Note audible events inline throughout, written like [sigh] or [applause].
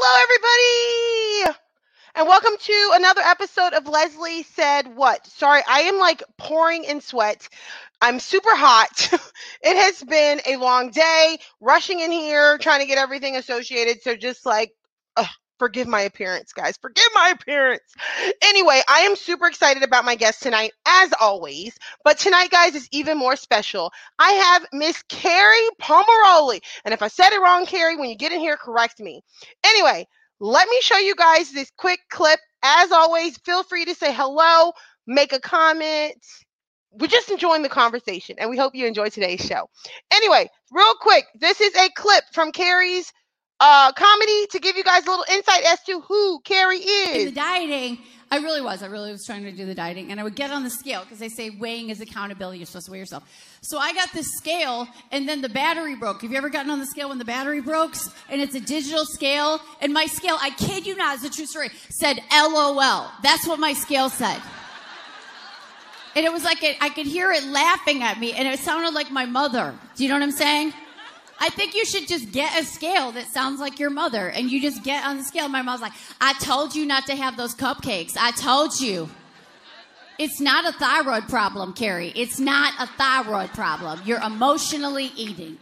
Hello, everybody, and welcome to another episode of Leslie Said What. Sorry, I am like pouring in sweat. I'm super hot. [laughs] it has been a long day, rushing in here, trying to get everything associated. So just like, ugh, forgive my appearance, guys. Forgive my appearance. Anyway, I am super excited about my guest tonight, as always. But tonight, guys, is even more special. I have Miss Kerri Pomarolli. And if I said it wrong, Kerri, when you get in here, correct me. Anyway, let me show you guys this quick clip. As always, feel free to say hello, make a comment. We're just enjoying the conversation, and we hope you enjoy today's show. Anyway, real quick, this is a clip from Kerri's uh, comedy to give you guys a little insight as to who Kerri is. In the dieting, I really was. I really was trying to do the dieting, and I would get on the scale because they say weighing is accountability. You're supposed to weigh yourself. So I got this scale, and then the battery broke. Have you ever gotten on the scale when the battery broke? And it's a digital scale, and my scale, I kid you not, it's a true story, said LOL. That's what my scale said. And it was like it, I could hear it laughing at me, and it sounded like my mother. Do you know what I'm saying? I think you should just get a scale that sounds like your mother, and you just get on the scale. My mom's like, I told you not to have those cupcakes. I told you. It's not a thyroid problem, Kerri. It's not a thyroid problem. You're emotionally eating.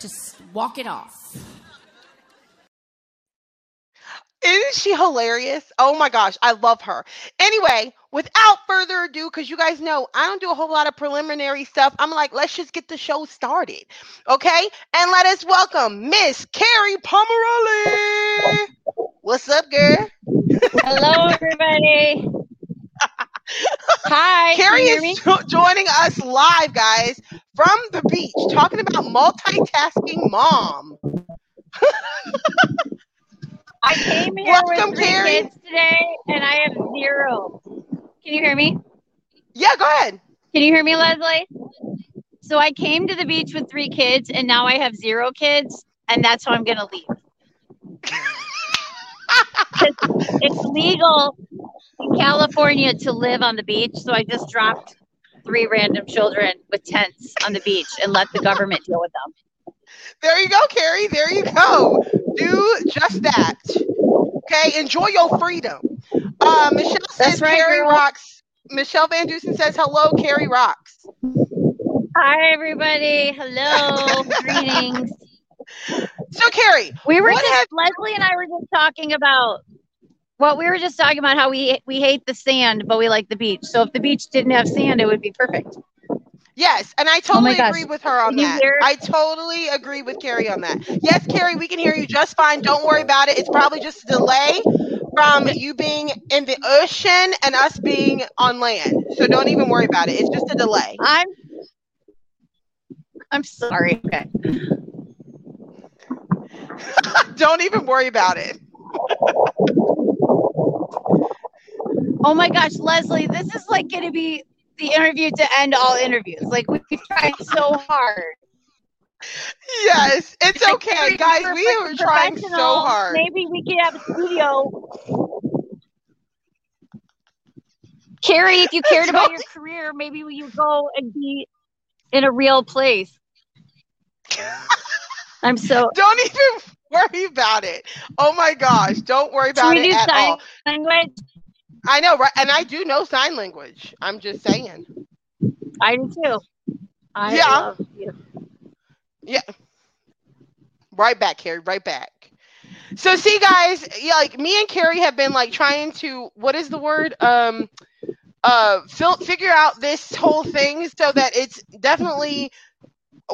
Just walk it off. Isn't she hilarious? Oh my gosh, I love her. Anyway, without further ado, because you guys know I don't do a whole lot of preliminary stuff, I'm like, let's just get the show started. Okay? And let us welcome Miss Kerri Pomarolli. What's up, girl? Hello, everybody. [laughs] Hi. Kerri is jo- joining us live, guys, from the beach, talking about multitasking mom. I came here Welcome, with three Kerri. kids today, and I have zero. Can you hear me? Yeah, go ahead. Can you hear me, Leslie? So I came to the beach with three kids, and now I have zero kids, and that's how I'm going to leave. [laughs] it's legal in California to live on the beach, so I just dropped three random children with tents on the beach and let the government deal with them. There you go, Kerri. There you go. Do just that. Okay, enjoy your freedom. Uh, Michelle says right, Kerri girl. rocks. Michelle Van Dusen says hello, Kerri rocks. Hi, everybody. Hello. [laughs] Greetings. So, Kerri, We were just have- Leslie and I were just talking about well, we were just talking about how we we hate the sand, but we like the beach. So if the beach didn't have sand, it would be perfect. yes, and I Oh totally gosh. agree with her on Can that. hear? I totally agree with Kerri on that. Yes, Kerri, we can hear you just fine. Don't worry about it. It's probably just a delay from you being in the ocean and us being on land. So don't even worry about it. It's just a delay. I'm I'm sorry. Okay. [laughs] don't even worry about it. Oh my gosh, Leslie, this is like gonna be the interview to end all interviews. Like we've tried so hard. Yes, it's okay, guys. we're were trying so hard. Maybe we could have a studio. Kerri, if you cared about your career, maybe you would go and be in a real place. [laughs] I'm so. Don't even worry about it. Oh my gosh, don't worry Should about we it do at sign all. language? I know, right? And I do know sign language. I'm just saying. I do too. I Yeah. love you. Right back, Kerri. Right back. So see, guys, yeah, like me and Kerri have been like trying to what is the word? Um, uh, fil- figure out this whole thing so that it's definitely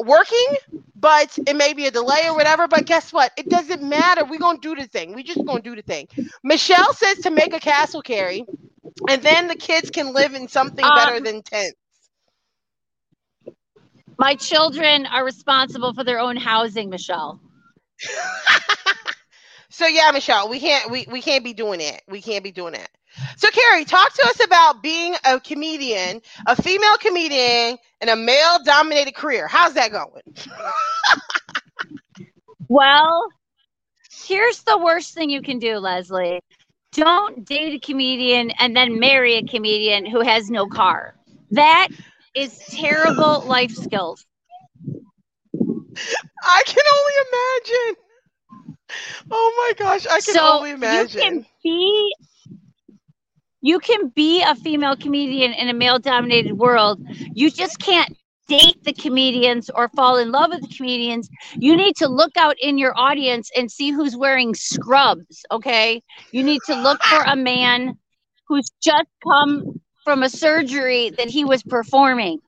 working, but it may be a delay or whatever. But guess what? It doesn't matter. We're gonna do the thing. We just gonna do the thing. Michelle says to make a castle, Kerri, and then the kids can live in something Um, better than tents. My children are responsible for their own housing, Michelle. [laughs] So yeah, Michelle, we can't we, we can't be doing it. We can't be doing it. So Kerri, talk to us about being a comedian, a female comedian in a male dominated career. How's that going? [laughs] Well, here's the worst thing you can do, Leslie. Don't date a comedian and then marry a comedian who has no car. That is terrible life skills. I can only imagine. Oh my gosh, I can So, only imagine. you can- be you can be a female comedian in a male dominated world. You just can't date the comedians or fall in love with the comedians. You need to look out in your audience and see who's wearing scrubs, okay? You need to look for a man who's just come from a surgery that he was performing.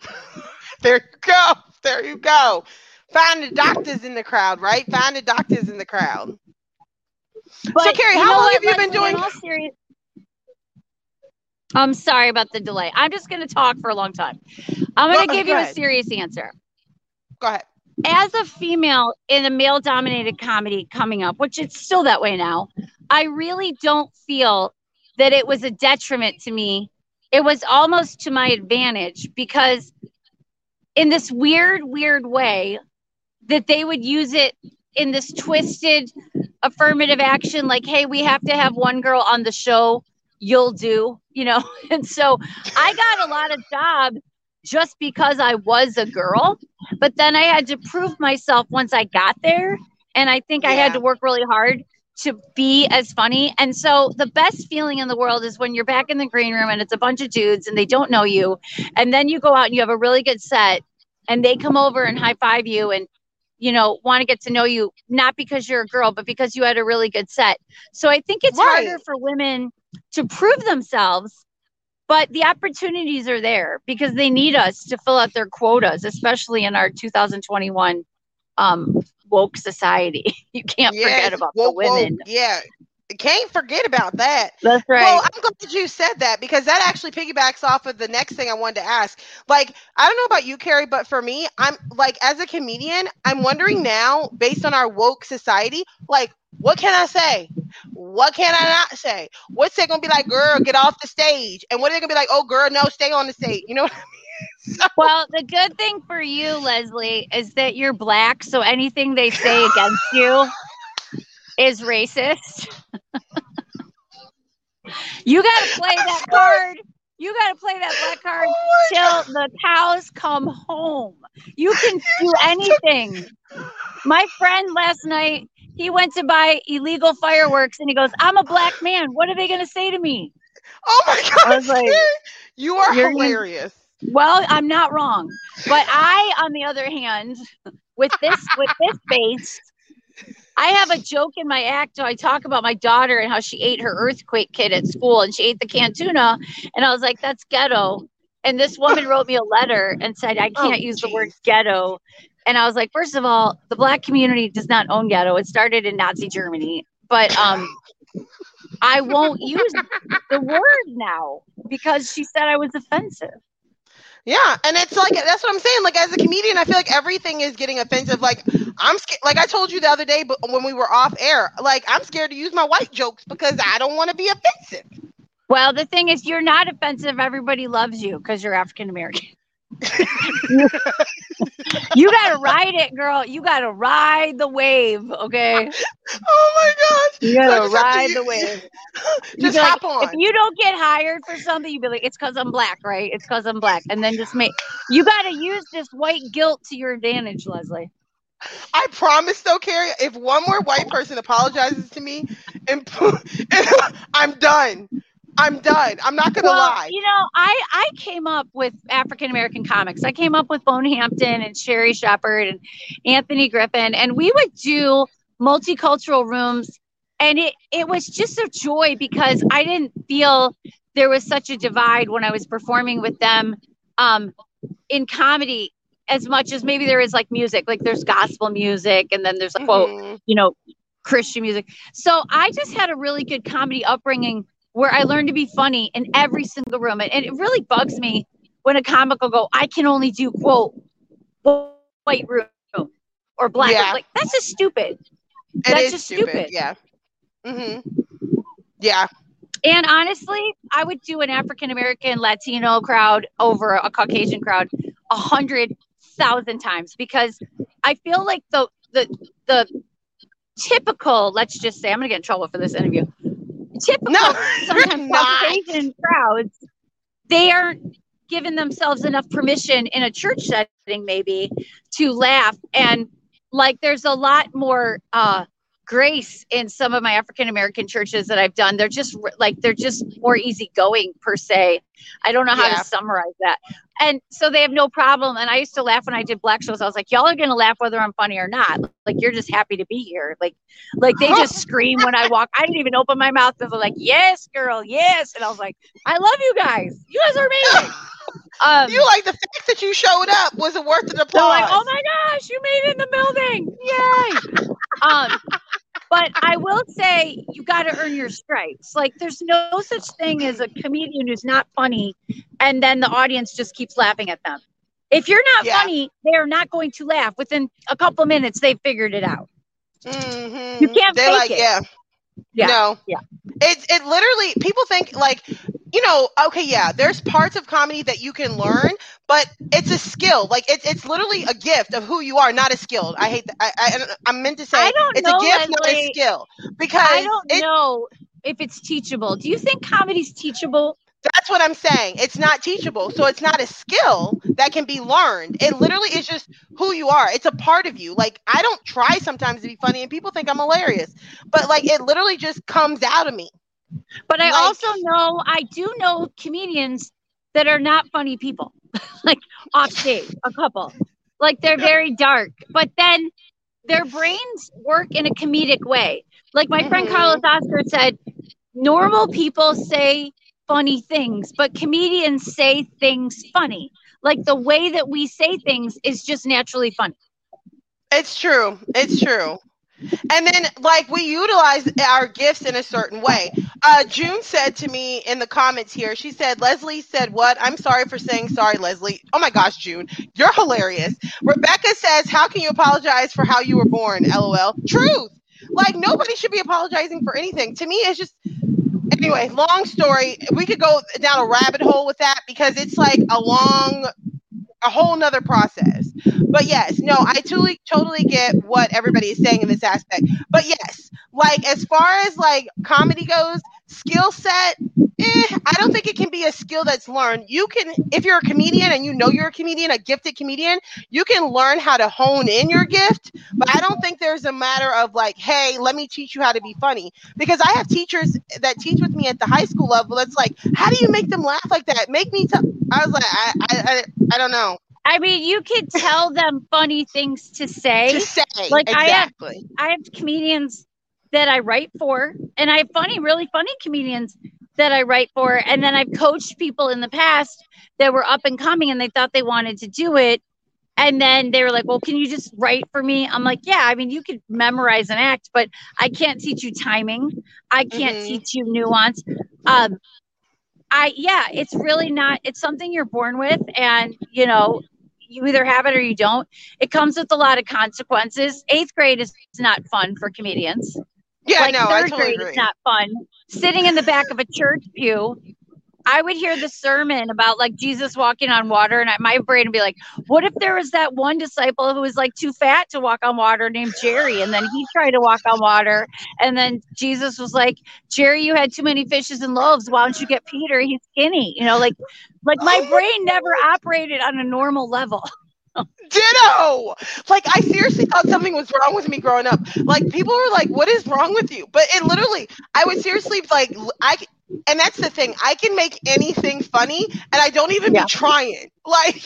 [laughs] There you go. There you go. Find the doctors in the crowd, right? Find the doctors in the crowd. But so, Kerri, how long have you been doing? serious- I'm sorry about the delay. I'm just going to talk for a long time. I'm going to give go you a serious answer. Go ahead. as a female in a male dominated comedy coming up, which it's still that way now, I really don't feel that it was a detriment to me. It was almost to my advantage because, in this weird, weird way, that they would use it in this twisted affirmative action, like, hey, we have to have one girl on the show, you'll do, you know? [laughs] And so I got a lot of jobs just because I was a girl. But then I had to prove myself once I got there. And I think I had to work really hard to be as funny. And so the best feeling in the world is when you're back in the green room and it's a bunch of dudes and they don't know you. And then you go out and you have a really good set and they come over and high five you and you know want to get to know you not because you're a girl but because you had a really good set so i think it's Right. harder for women to prove themselves but the opportunities are there because they need us to fill out their quotas especially in our 2021 um woke society [laughs] you can't forget about woke, the women woke. Yeah. Can't forget about that. that's right Well, I'm glad you said that because that actually piggybacks off of the next thing I wanted to ask. Like, I don't know about you, Kerri, but for me, I'm like, as a comedian, I'm wondering now, based on our woke society, like, what can I say? What can I not say? What's they gonna be like, girl, get off the stage? And what are they gonna be like, oh, girl, no, stay on the stage? You know what I mean? So- Well, the good thing for you, Leslie, is that you're black, so anything they say against you is racist. [laughs] you got to play that card. You got to play that black card Oh till the cows come home. You can do anything. My friend last night, he went to buy illegal fireworks and he goes, I'm a black man. What are they going to say to me? Oh my god, I was like, [laughs] you are hilarious. Well, I'm not wrong. But I, on the other hand, with this with this base, I have a joke in my act. I talk about my daughter and how she ate her earthquake kit at school and she ate the canned tuna. And I was like, that's ghetto. And this woman wrote me a letter and said, I Oh, can't use the word ghetto. And I was like, first of all, the black community does not own ghetto. It started in Nazi Germany. But um I won't use the word now because she said I was offensive. Yeah, and it's like that's what I'm saying. Like as a comedian, I feel like everything is getting offensive. Like I'm scared. Like I told you the other day, but when we were off air, like I'm scared to use my white jokes because I don't want to be offensive. Well, the thing is, you're not offensive. Everybody loves you because you're African American. [laughs] you got to ride it, girl. You got to ride the wave, okay? Oh my gosh! You got to [laughs] just have to ride the wave. Just be like, hop on. If you don't get hired for something, you'd be like, it's because I'm black, right? It's because I'm black. And then just make, you got to use this white guilt to your advantage, Leslie. I promise, though, Kerri. If one more white person apologizes to me, and, [laughs] I'm done. I'm done. I'm not gonna well, lie. You know, I I came up with African American comics. I came up with Bone Hampton and Sherri Shepherd and Anthony Griffin, and we would do multicultural rooms, and it it was just a joy because I didn't feel there was such a divide when I was performing with them um, in comedy as much as maybe there is like music, like there's gospel music, and then there's a quote Mhm. you know, Christian music. So I just had a really good comedy upbringing where I learned to be funny in every single room. And, and it really bugs me when a comic will go, I can only do quote white room or black. Yeah. Like that's just stupid. It That's is just stupid. stupid. Yeah. hmm Yeah. And honestly, I would do an African American Latino crowd over a Caucasian crowd a hundred thousand times because I feel like the the the typical, let's just say, I'm gonna get in trouble for this interview. Typical No, sometimes crowds, they aren't giving themselves enough permission in a church setting, maybe, to laugh. And like there's a lot more uh grace in some of my African American churches that I've done. They're just like they're just more easygoing per se. I don't know how Yeah. to summarize that. And so they have no problem. And I used to laugh when I did black shows. I was like, y'all are gonna laugh whether I'm funny or not. Like you're just happy to be here. Like, like they just [laughs] scream when I walk. I didn't even open my mouth. They're like, yes, girl, yes. And I was like, I love you guys. You guys are amazing. [laughs] Um, You like the fact that you showed up was it worth the applause? they're like, oh my gosh, you made it in the building. Yay. um, but I will say you got to earn your stripes. Like there's no such thing as a comedian who's not funny and then the audience just keeps laughing at them. If you're not Yeah. funny, they're not going to laugh. Within a couple of minutes, they figured it out. Mhm. You can't They're fake like, it. yeah. Yeah. No. Yeah. It's it literally people think like, you know, okay, yeah, there's parts of comedy that you can learn, but it's a skill. Like it's it's literally a gift of who you are, not a skill. I hate that. I, I I'm meant to say I don't it's know, a gift, not a skill. Because I don't it- know if it's teachable. Do you think comedy's teachable? That's what I'm saying. It's not teachable. So it's not a skill that can be learned. It literally is just who you are. It's a part of you. Like I don't try sometimes to be funny and people think I'm hilarious. But like it literally just comes out of me. But I Like- also know I do know comedians that are not funny people, [laughs] like off stage, a couple. Like they're very dark, but then their brains work in a comedic way. Like my friend Mhm. Carlos Oscar said, normal people say funny things, but comedians say things funny. Like the way that we say things is just naturally funny. It's true. It's true. And then, like, we utilize our gifts in a certain way. Uh, June said to me in the comments here, she said, Leslie said, What? I'm sorry for saying sorry, Leslie. Oh my gosh, June, you're hilarious. Rebecca says, How can you apologize for how you were born? LOL. Truth. Like, nobody should be apologizing for anything. To me, it's just, anyway, long story. We could go down a rabbit hole with that because it's like a long, a whole nother process. But yes, no, I totally totally get what everybody is saying in this aspect. But yes, like as far as like comedy goes, skill set, eh, I don't think it can be a skill that's learned. You can if you're a comedian and you know you're a comedian, a gifted comedian, you can learn how to hone in your gift. But I don't think there's a matter of like, hey, let me teach you how to be funny. Because I have teachers that teach with me at the high school level. It's like, how do you make them laugh like that? Make me tell I was like, I I I, I don't know. I mean, you could tell them funny things to say. To say Like, I have- I have comedians that I write for, and I have funny, really funny comedians that I write for. And then I've coached people in the past that were up and coming and they thought they wanted to do it. And then they were like, Well, can you just write for me? I'm like, Yeah, I mean, you could memorize an act, but I can't teach you timing. I can't Mhm. teach you nuance. Um, I, yeah, it's really not, it's something you're born with. And, you know, you either have it or you don't. It comes with a lot of consequences. Eighth grade is not fun for comedians. Yeah, like no, I third totally grade agree. is not fun. Sitting in the back of a church pew, I would hear the sermon about like Jesus walking on water, and I, my brain would be like, "What if there was that one disciple who was like too fat to walk on water, named Jerry, and then he tried to walk on water, and then Jesus was like, Jerry, you had too many fishes and loaves. Why don't you get Peter? He's skinny. You know, like, like my Oh. brain never operated on a normal level. Ditto. Like I seriously thought something was wrong with me growing up. Like people were like, "What is wrong with you?" But it literally, I would seriously like, I. And that's the thing. I can make anything funny, and I don't even Yeah. be trying. [laughs] Like,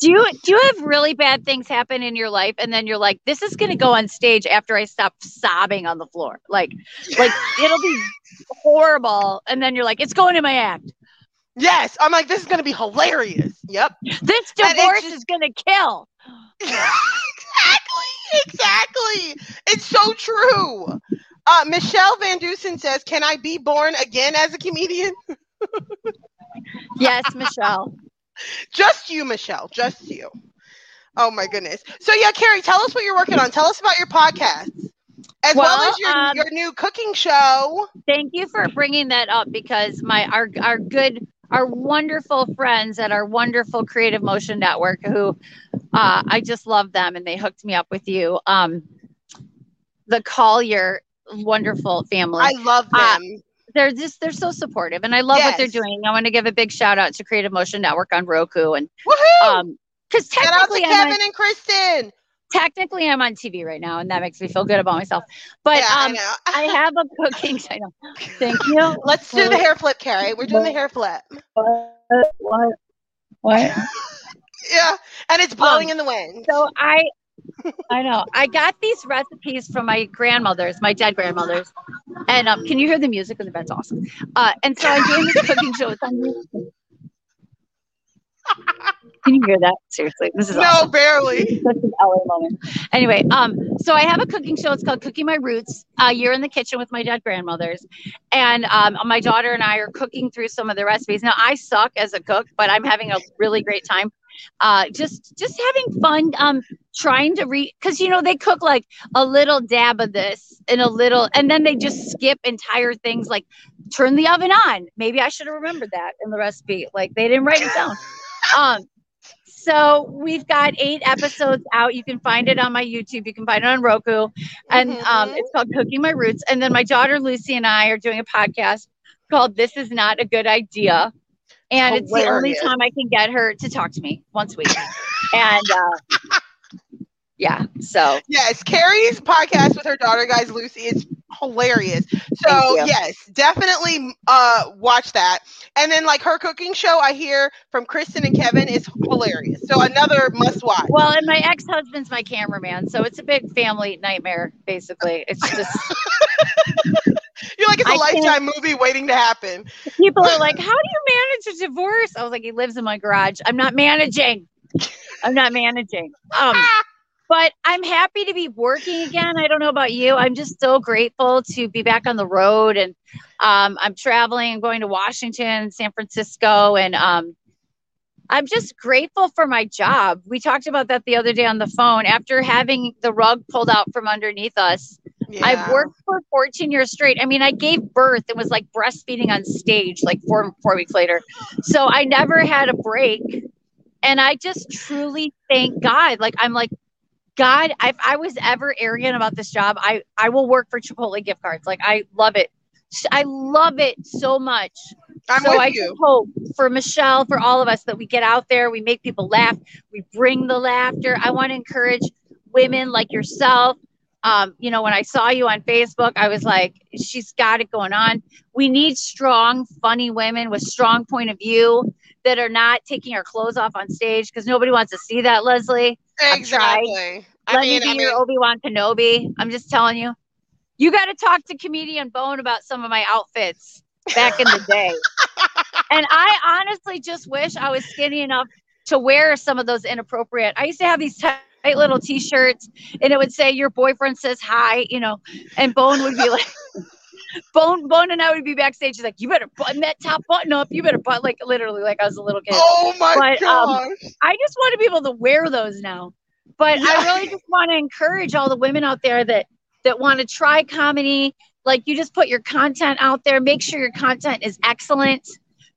Do you do you have really bad things happen in your life, and then you're like, "This is going to go on stage after I stop sobbing on the floor." Like, like it'll be horrible, and then you're like, "It's going in my act." Yes, I'm like, this is gonna be hilarious. Yep. This divorce just- is going to kill. [laughs] exactly. Exactly. It's so true. Uh, Michelle Van Dusen says, "Can I be born again as a comedian?" [laughs] Yes, Michelle. Just you, Michelle. Just you. Oh my goodness. So yeah, Kerri, tell us what you're working on. Tell us about your podcast, as well, Well, as your um, your new cooking show. Thank you for bringing that up because my our our good our wonderful friends at our wonderful Creative Motion Network who uh, I just love them and they hooked me up with you. Um, the Collier wonderful family. I love uh, them. they're just they're so supportive and I love what they're doing. I want to give a big shout out to Creative Motion Network on Roku and Woohoo! um because Shout out to technically Kevin and Kristen. Technically I'm on TV right now, and that makes me feel good about myself. But yeah, I um, know. [laughs] I have a cooking. [laughs] I know. Thank you. Let's do the hair flip, Kerri. We're doing the hair flip. What? What? What? [laughs] Yeah, and it's blowing Um, in the wind. So I, I know. I got these recipes from my grandmothers, my dead grandmothers, and um, can you hear the music in the bed's awesome. Uh, and so I'm doing this cooking show. On YouTube. Can you hear that? Seriously, this is no, awesome. barely. Such an LA moment. Anyway, um, so I have a cooking show. It's called Cooking My Roots. Uh, you're in the kitchen with my dead grandmothers, and um, my daughter and I are cooking through some of the recipes. Now I suck as a cook, but I'm having a really great time. Uh, just just having fun. Um, trying to read because you know they cook like a little dab of this and a little, and then they just skip entire things like turn the oven on. Maybe I should have remembered that in the recipe. Like they didn't write it down. [laughs] Um, so we've got eight episodes out. You can find it on my YouTube. You can find it on Roku, and um, Mhm. it's called Cooking My Roots. And then my daughter Lucy and I are doing a podcast called "This Is Not a Good Idea," and it's the only time I can get her to talk to me once a week. and uh, yeah, so Yes, Kerri's podcast with her daughter, guys, Lucy, is hilarious. [laughs] So yes, definitely uh watch that. And then like her cooking show, I hear from Kristen and Kevin is hilarious. So another must watch. well, and my ex husband's my cameraman, so it's a big family nightmare. Basically, it's just [laughs] You're like it's a I can't- lifetime movie waiting to happen. people are like, [laughs] "How do you manage a divorce?" I was like, "He lives in my garage. I'm not managing. I'm not managing." Um, but I'm happy to be working again. I don't know about you. I'm just so grateful to be back on the road, and um, I'm traveling. I'm going to Washington, San Francisco, and um, I'm just grateful for my job. We talked about that the other day on the phone. After having the rug pulled out from underneath us, I've worked for 14 years straight. I mean, I gave birth and was like breastfeeding on stage like four four weeks later. So I never had a break. And I just truly thank God. Like I'm like, God, if I was ever arrogant about this job, I I will work for Chipotle gift cards. Like I love it. I love it so much. I'm so I you. hope for Michelle, for all of us, that we get out there, we make people laugh, we bring the laughter. I want to encourage women like yourself. Um, you know, when I saw you on Facebook, I was like, she's got it going on. We need strong, funny women with strong point of view that are not taking our clothes off on stage because nobody wants to see that, Leslie. Exactly. I Let mean, me be I mean, your Obi Wan Kenobi. I'm just telling you. You got to talk to comedian Bone about some of my outfits back in the [laughs] day. and I honestly just wish I was skinny enough to wear some of those inappropriate. I used to have these tight little T-shirts, and it would say "Your boyfriend says hi," you know, and Bone would be like. Bone, Bone, and I would be backstage. He's like, "You better button that top button up. You better button like literally like I was a little kid." oh my But, um. I just want to be able to wear those now. But Yeah. I really just want to encourage all the women out there that that want to try comedy. Like you just put your content out there. Make sure your content is excellent.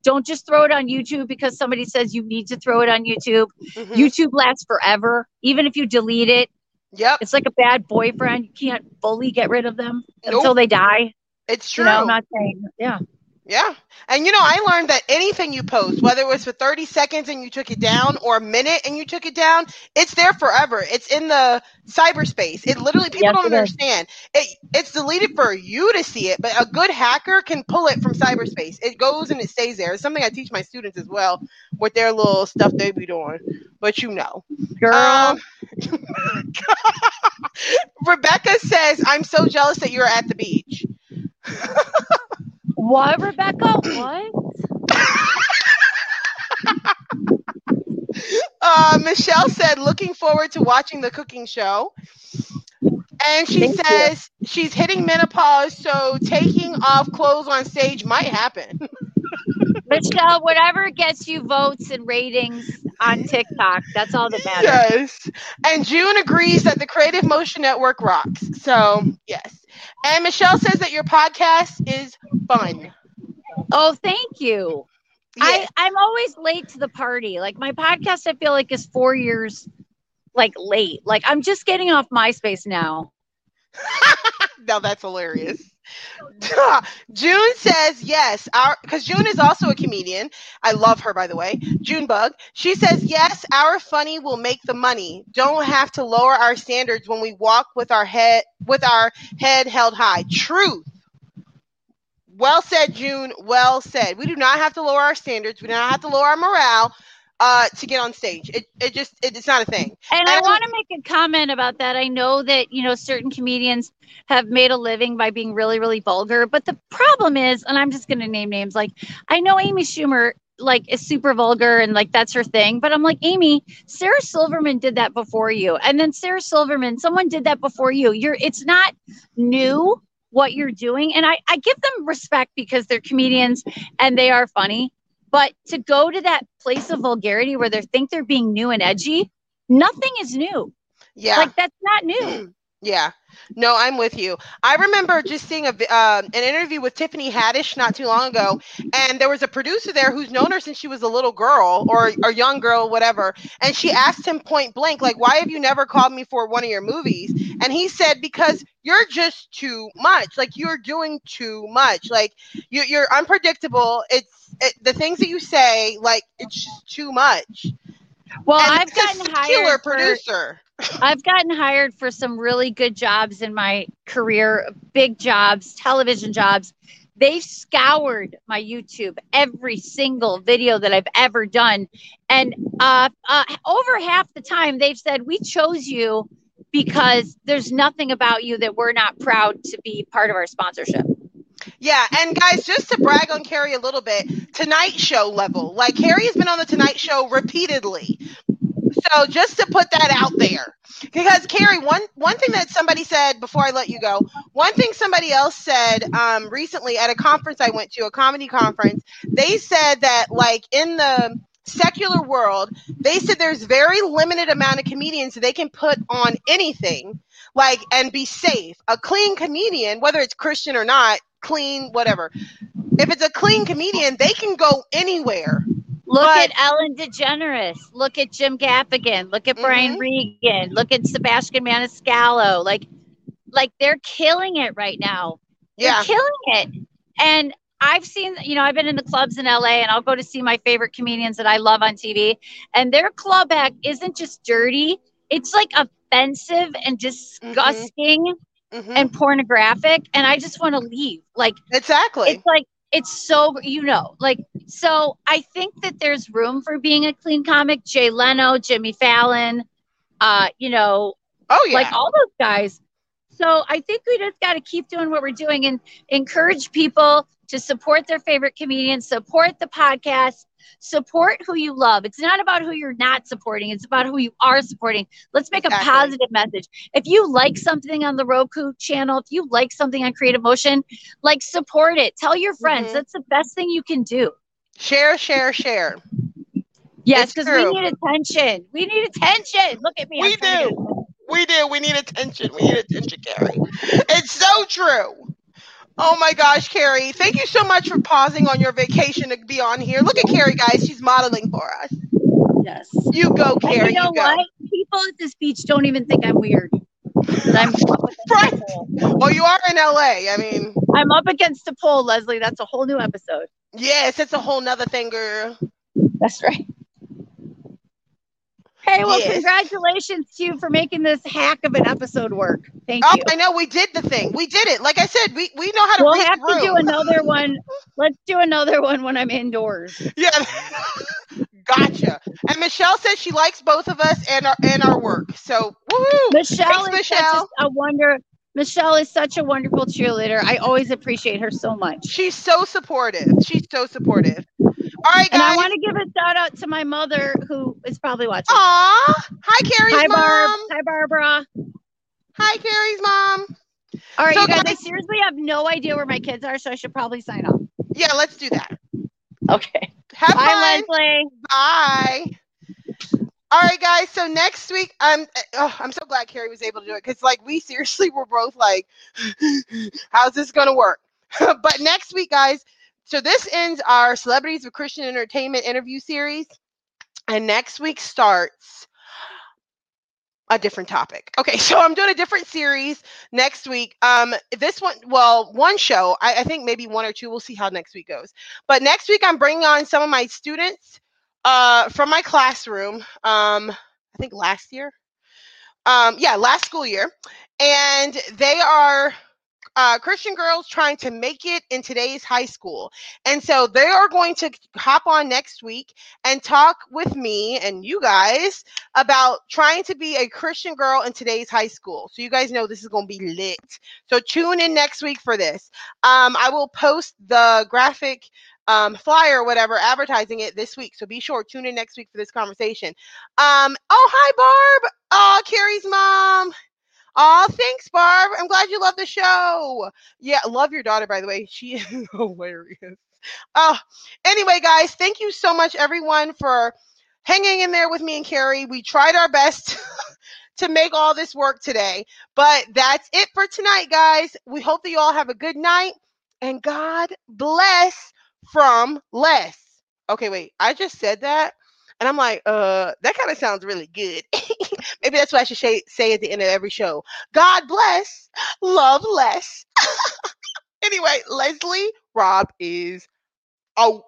Don't just throw it on YouTube because somebody says you need to throw it on YouTube. Mhm. YouTube lasts forever. Even if you delete it, Yep. it's like a bad boyfriend. You can't fully get rid of them until they die. It's true. You know, I'm not saying, yeah. Yeah. And you know, I learned that anything you post, whether it was for 30 seconds and you took it down or a minute and you took it down, it's there forever. It's in the cyberspace. It literally people Yes, don't it is. understand. It it's deleted for you to see it, but a good hacker can pull it from cyberspace. It goes and it stays there. It's something I teach my students as well with their little stuff they be doing. But you know. Girl, Um, [laughs] Rebecca says, I'm so jealous that you're at the beach. What, Rebecca? What? [laughs] Uh, Michelle said, looking forward to watching the cooking show. And she Thank you. says she's hitting menopause, so taking off clothes on stage might happen. [laughs] Michelle, whatever gets you votes and ratings on TikTok, that's all that matters. yes. And June agrees that the Creative Motion Network rocks. So, yes. And Michelle says that your podcast is fun. Oh, thank you. Yes. I, I'm always late to the party. Like my podcast, I feel like is four years like late. Like I'm just getting off MySpace now. [laughs] now that's hilarious. [laughs] June says yes. Our because June is also a comedian. I love her, by the way. June Bug. She says yes. Our funny will make the money. Don't have to lower our standards when we walk with our head with our head held high. Truth. Well said, June. Well said. We do not have to lower our standards. We do not have to lower our morale uh, to get on stage. It, it just it, it's not a thing. And, And I I- want to make a comment about that. I know that, you know, certain comedians have made a living by being really, really vulgar. But the problem is, and I'm just going to name names like I know Amy Schumer like is super vulgar and like that's her thing. But I'm like, Amy, Sarah Silverman did that before you. And then Sarah Silverman, someone did that before you. You're it's not new what you're doing. And I, I give them respect because they're comedians and they are funny. But to go to that place of vulgarity where they think they're being new and edgy, nothing is new. Yeah. Like that's not new. [clears throat] Yeah. No, I'm with you. I remember just seeing a uh, an interview with Tiffany Haddish not too long ago, and there was a producer there who's known her since she was a little girl or a young girl, whatever. And she asked him point blank, like, "Why have you never called me for one of your movies?" And he said, "Because you're just too much. Like you're doing too much. Like you, you're unpredictable. It's it, the things that you say, like it's just too much." Well, And I've gotten hired for, producer. I've gotten hired for some really good jobs in my career, big jobs, television jobs. They've scoured my YouTube, every single video that I've ever done. And uh, uh, over half the time, they've said, We chose you because there's nothing about you that we're not proud to be part of our sponsorship. Yeah, and guys, just to brag on Kerri a little bit, Tonight Show level. Like Kerri has been on the Tonight Show repeatedly. So just to put that out there. Because Kerri, one one thing that somebody said before I let you go, one thing somebody else said um, recently at a conference I went to, a comedy conference, they said that like in the secular world, they said there's very limited amount of comedians they can put on anything, like and be safe. A clean comedian, whether it's Christian or not, clean, whatever. If it's a clean comedian, they can go anywhere. Look But- at Ellen DeGeneres. Look at Jim Gaffigan. Look at Brian Mhm. Regan. Look at Sebastian Maniscalco. Like, like they're killing it right now. They're Yeah. killing it. And I've seen, you know, I've been in the clubs in LA and I'll go to see my favorite comedians that I love on TV. And their club act isn't just dirty, it's like offensive and disgusting Mhm. and pornographic. And I just want to leave. Like, exactly. it's like it's so you know like so i think that there's room for being a clean comic jay leno jimmy fallon uh you know oh yeah. like all those guys so i think we just got to keep doing what we're doing and encourage people to support their favorite comedians support the podcast support who you love it's not about who you're not supporting it's about who you are supporting let's make Exactly. a positive message if you like something on the roku channel if you like something on creative motion like support it tell your friends Mhm. that's the best thing you can do share, share, share. yes because we need attention we need attention look at me We do. We do. We need attention. We need attention, Kerri. It's so true. Oh my gosh, Kerri. Thank you so much for pausing on your vacation to be on here. Look at Kerri, guys. She's modeling for us. yes You go, And Kerri. you know go. what people at this beach don't even think i'm weird. I'm Right. Well, you are in LA. I mean, I'm up against the pole, Leslie. That's a whole new episode. yes, it's a whole nother thing, girl. That's right. Hey, well, Yes. congratulations to you for making this hack of an episode work. Thank Oh, you. I know. We did the thing. We did it. Like I said, we, we know how to We'll have the to do another one. Let's do another one when I'm indoors. Yeah. [laughs] gotcha. And Michelle says she likes both of us and our and our work. So woohoo. Michelle Thanks, is Michelle. a wonder. Michelle is such a wonderful cheerleader. I always appreciate her so much. She's so supportive. She's so supportive. All right, And I want to give a shout out to my mother who is probably watching. Aw. Hi, Kerri's Hi, mom. Barb. Hi, Barbara. Hi, Kerri's mom. All right, So you guys, I seriously have no idea where my kids are, so I should probably sign off. Yeah, let's do that. Okay. Have Bye, fun. Leslie. Bye. All right, guys. So next week, I'm oh, I'm so glad Kerri was able to do it because like we seriously were both like, [laughs] how's this gonna work? [laughs] but next week, guys. So this ends our celebrities of Christian entertainment interview series, and next week starts a different topic. Okay, [laughs] so I'm doing a different series next week. Um, this one, well, one show, I, I think maybe one or two. We'll see how next week goes. But next week, I'm bringing on some of my students uh, from my classroom. Um, I think last year. Um, yeah, last school year, and they are uh, Christian girls trying to make it in today's high school. And so they are going to hop on next week and talk with me and you guys about trying to be a Christian girl in today's high school. So you guys know this is going to be lit. So tune in next week for this. Um, I will post the graphic um, flyer whatever advertising it this week. So be sure tune in next week for this conversation. Um, oh hi Barb. Oh, Kerri's mom. Oh, thanks, Barb. Glad you love the show. Yeah, love your daughter, by the way. She [laughs] is hilarious. Oh, anyway, guys, thank you so much, everyone, for hanging in there with me and Kerri. We tried our best [laughs] to make all this work today. But that's it for tonight, guys. We hope that you all have a good night and God bless from less. Okay, wait. I just said that and I'm like, uh, that kind of sounds really good. [laughs] Maybe that's what I should say, say at the end of every show. God bless, love less. [laughs] anyway, Leslie Rob is out.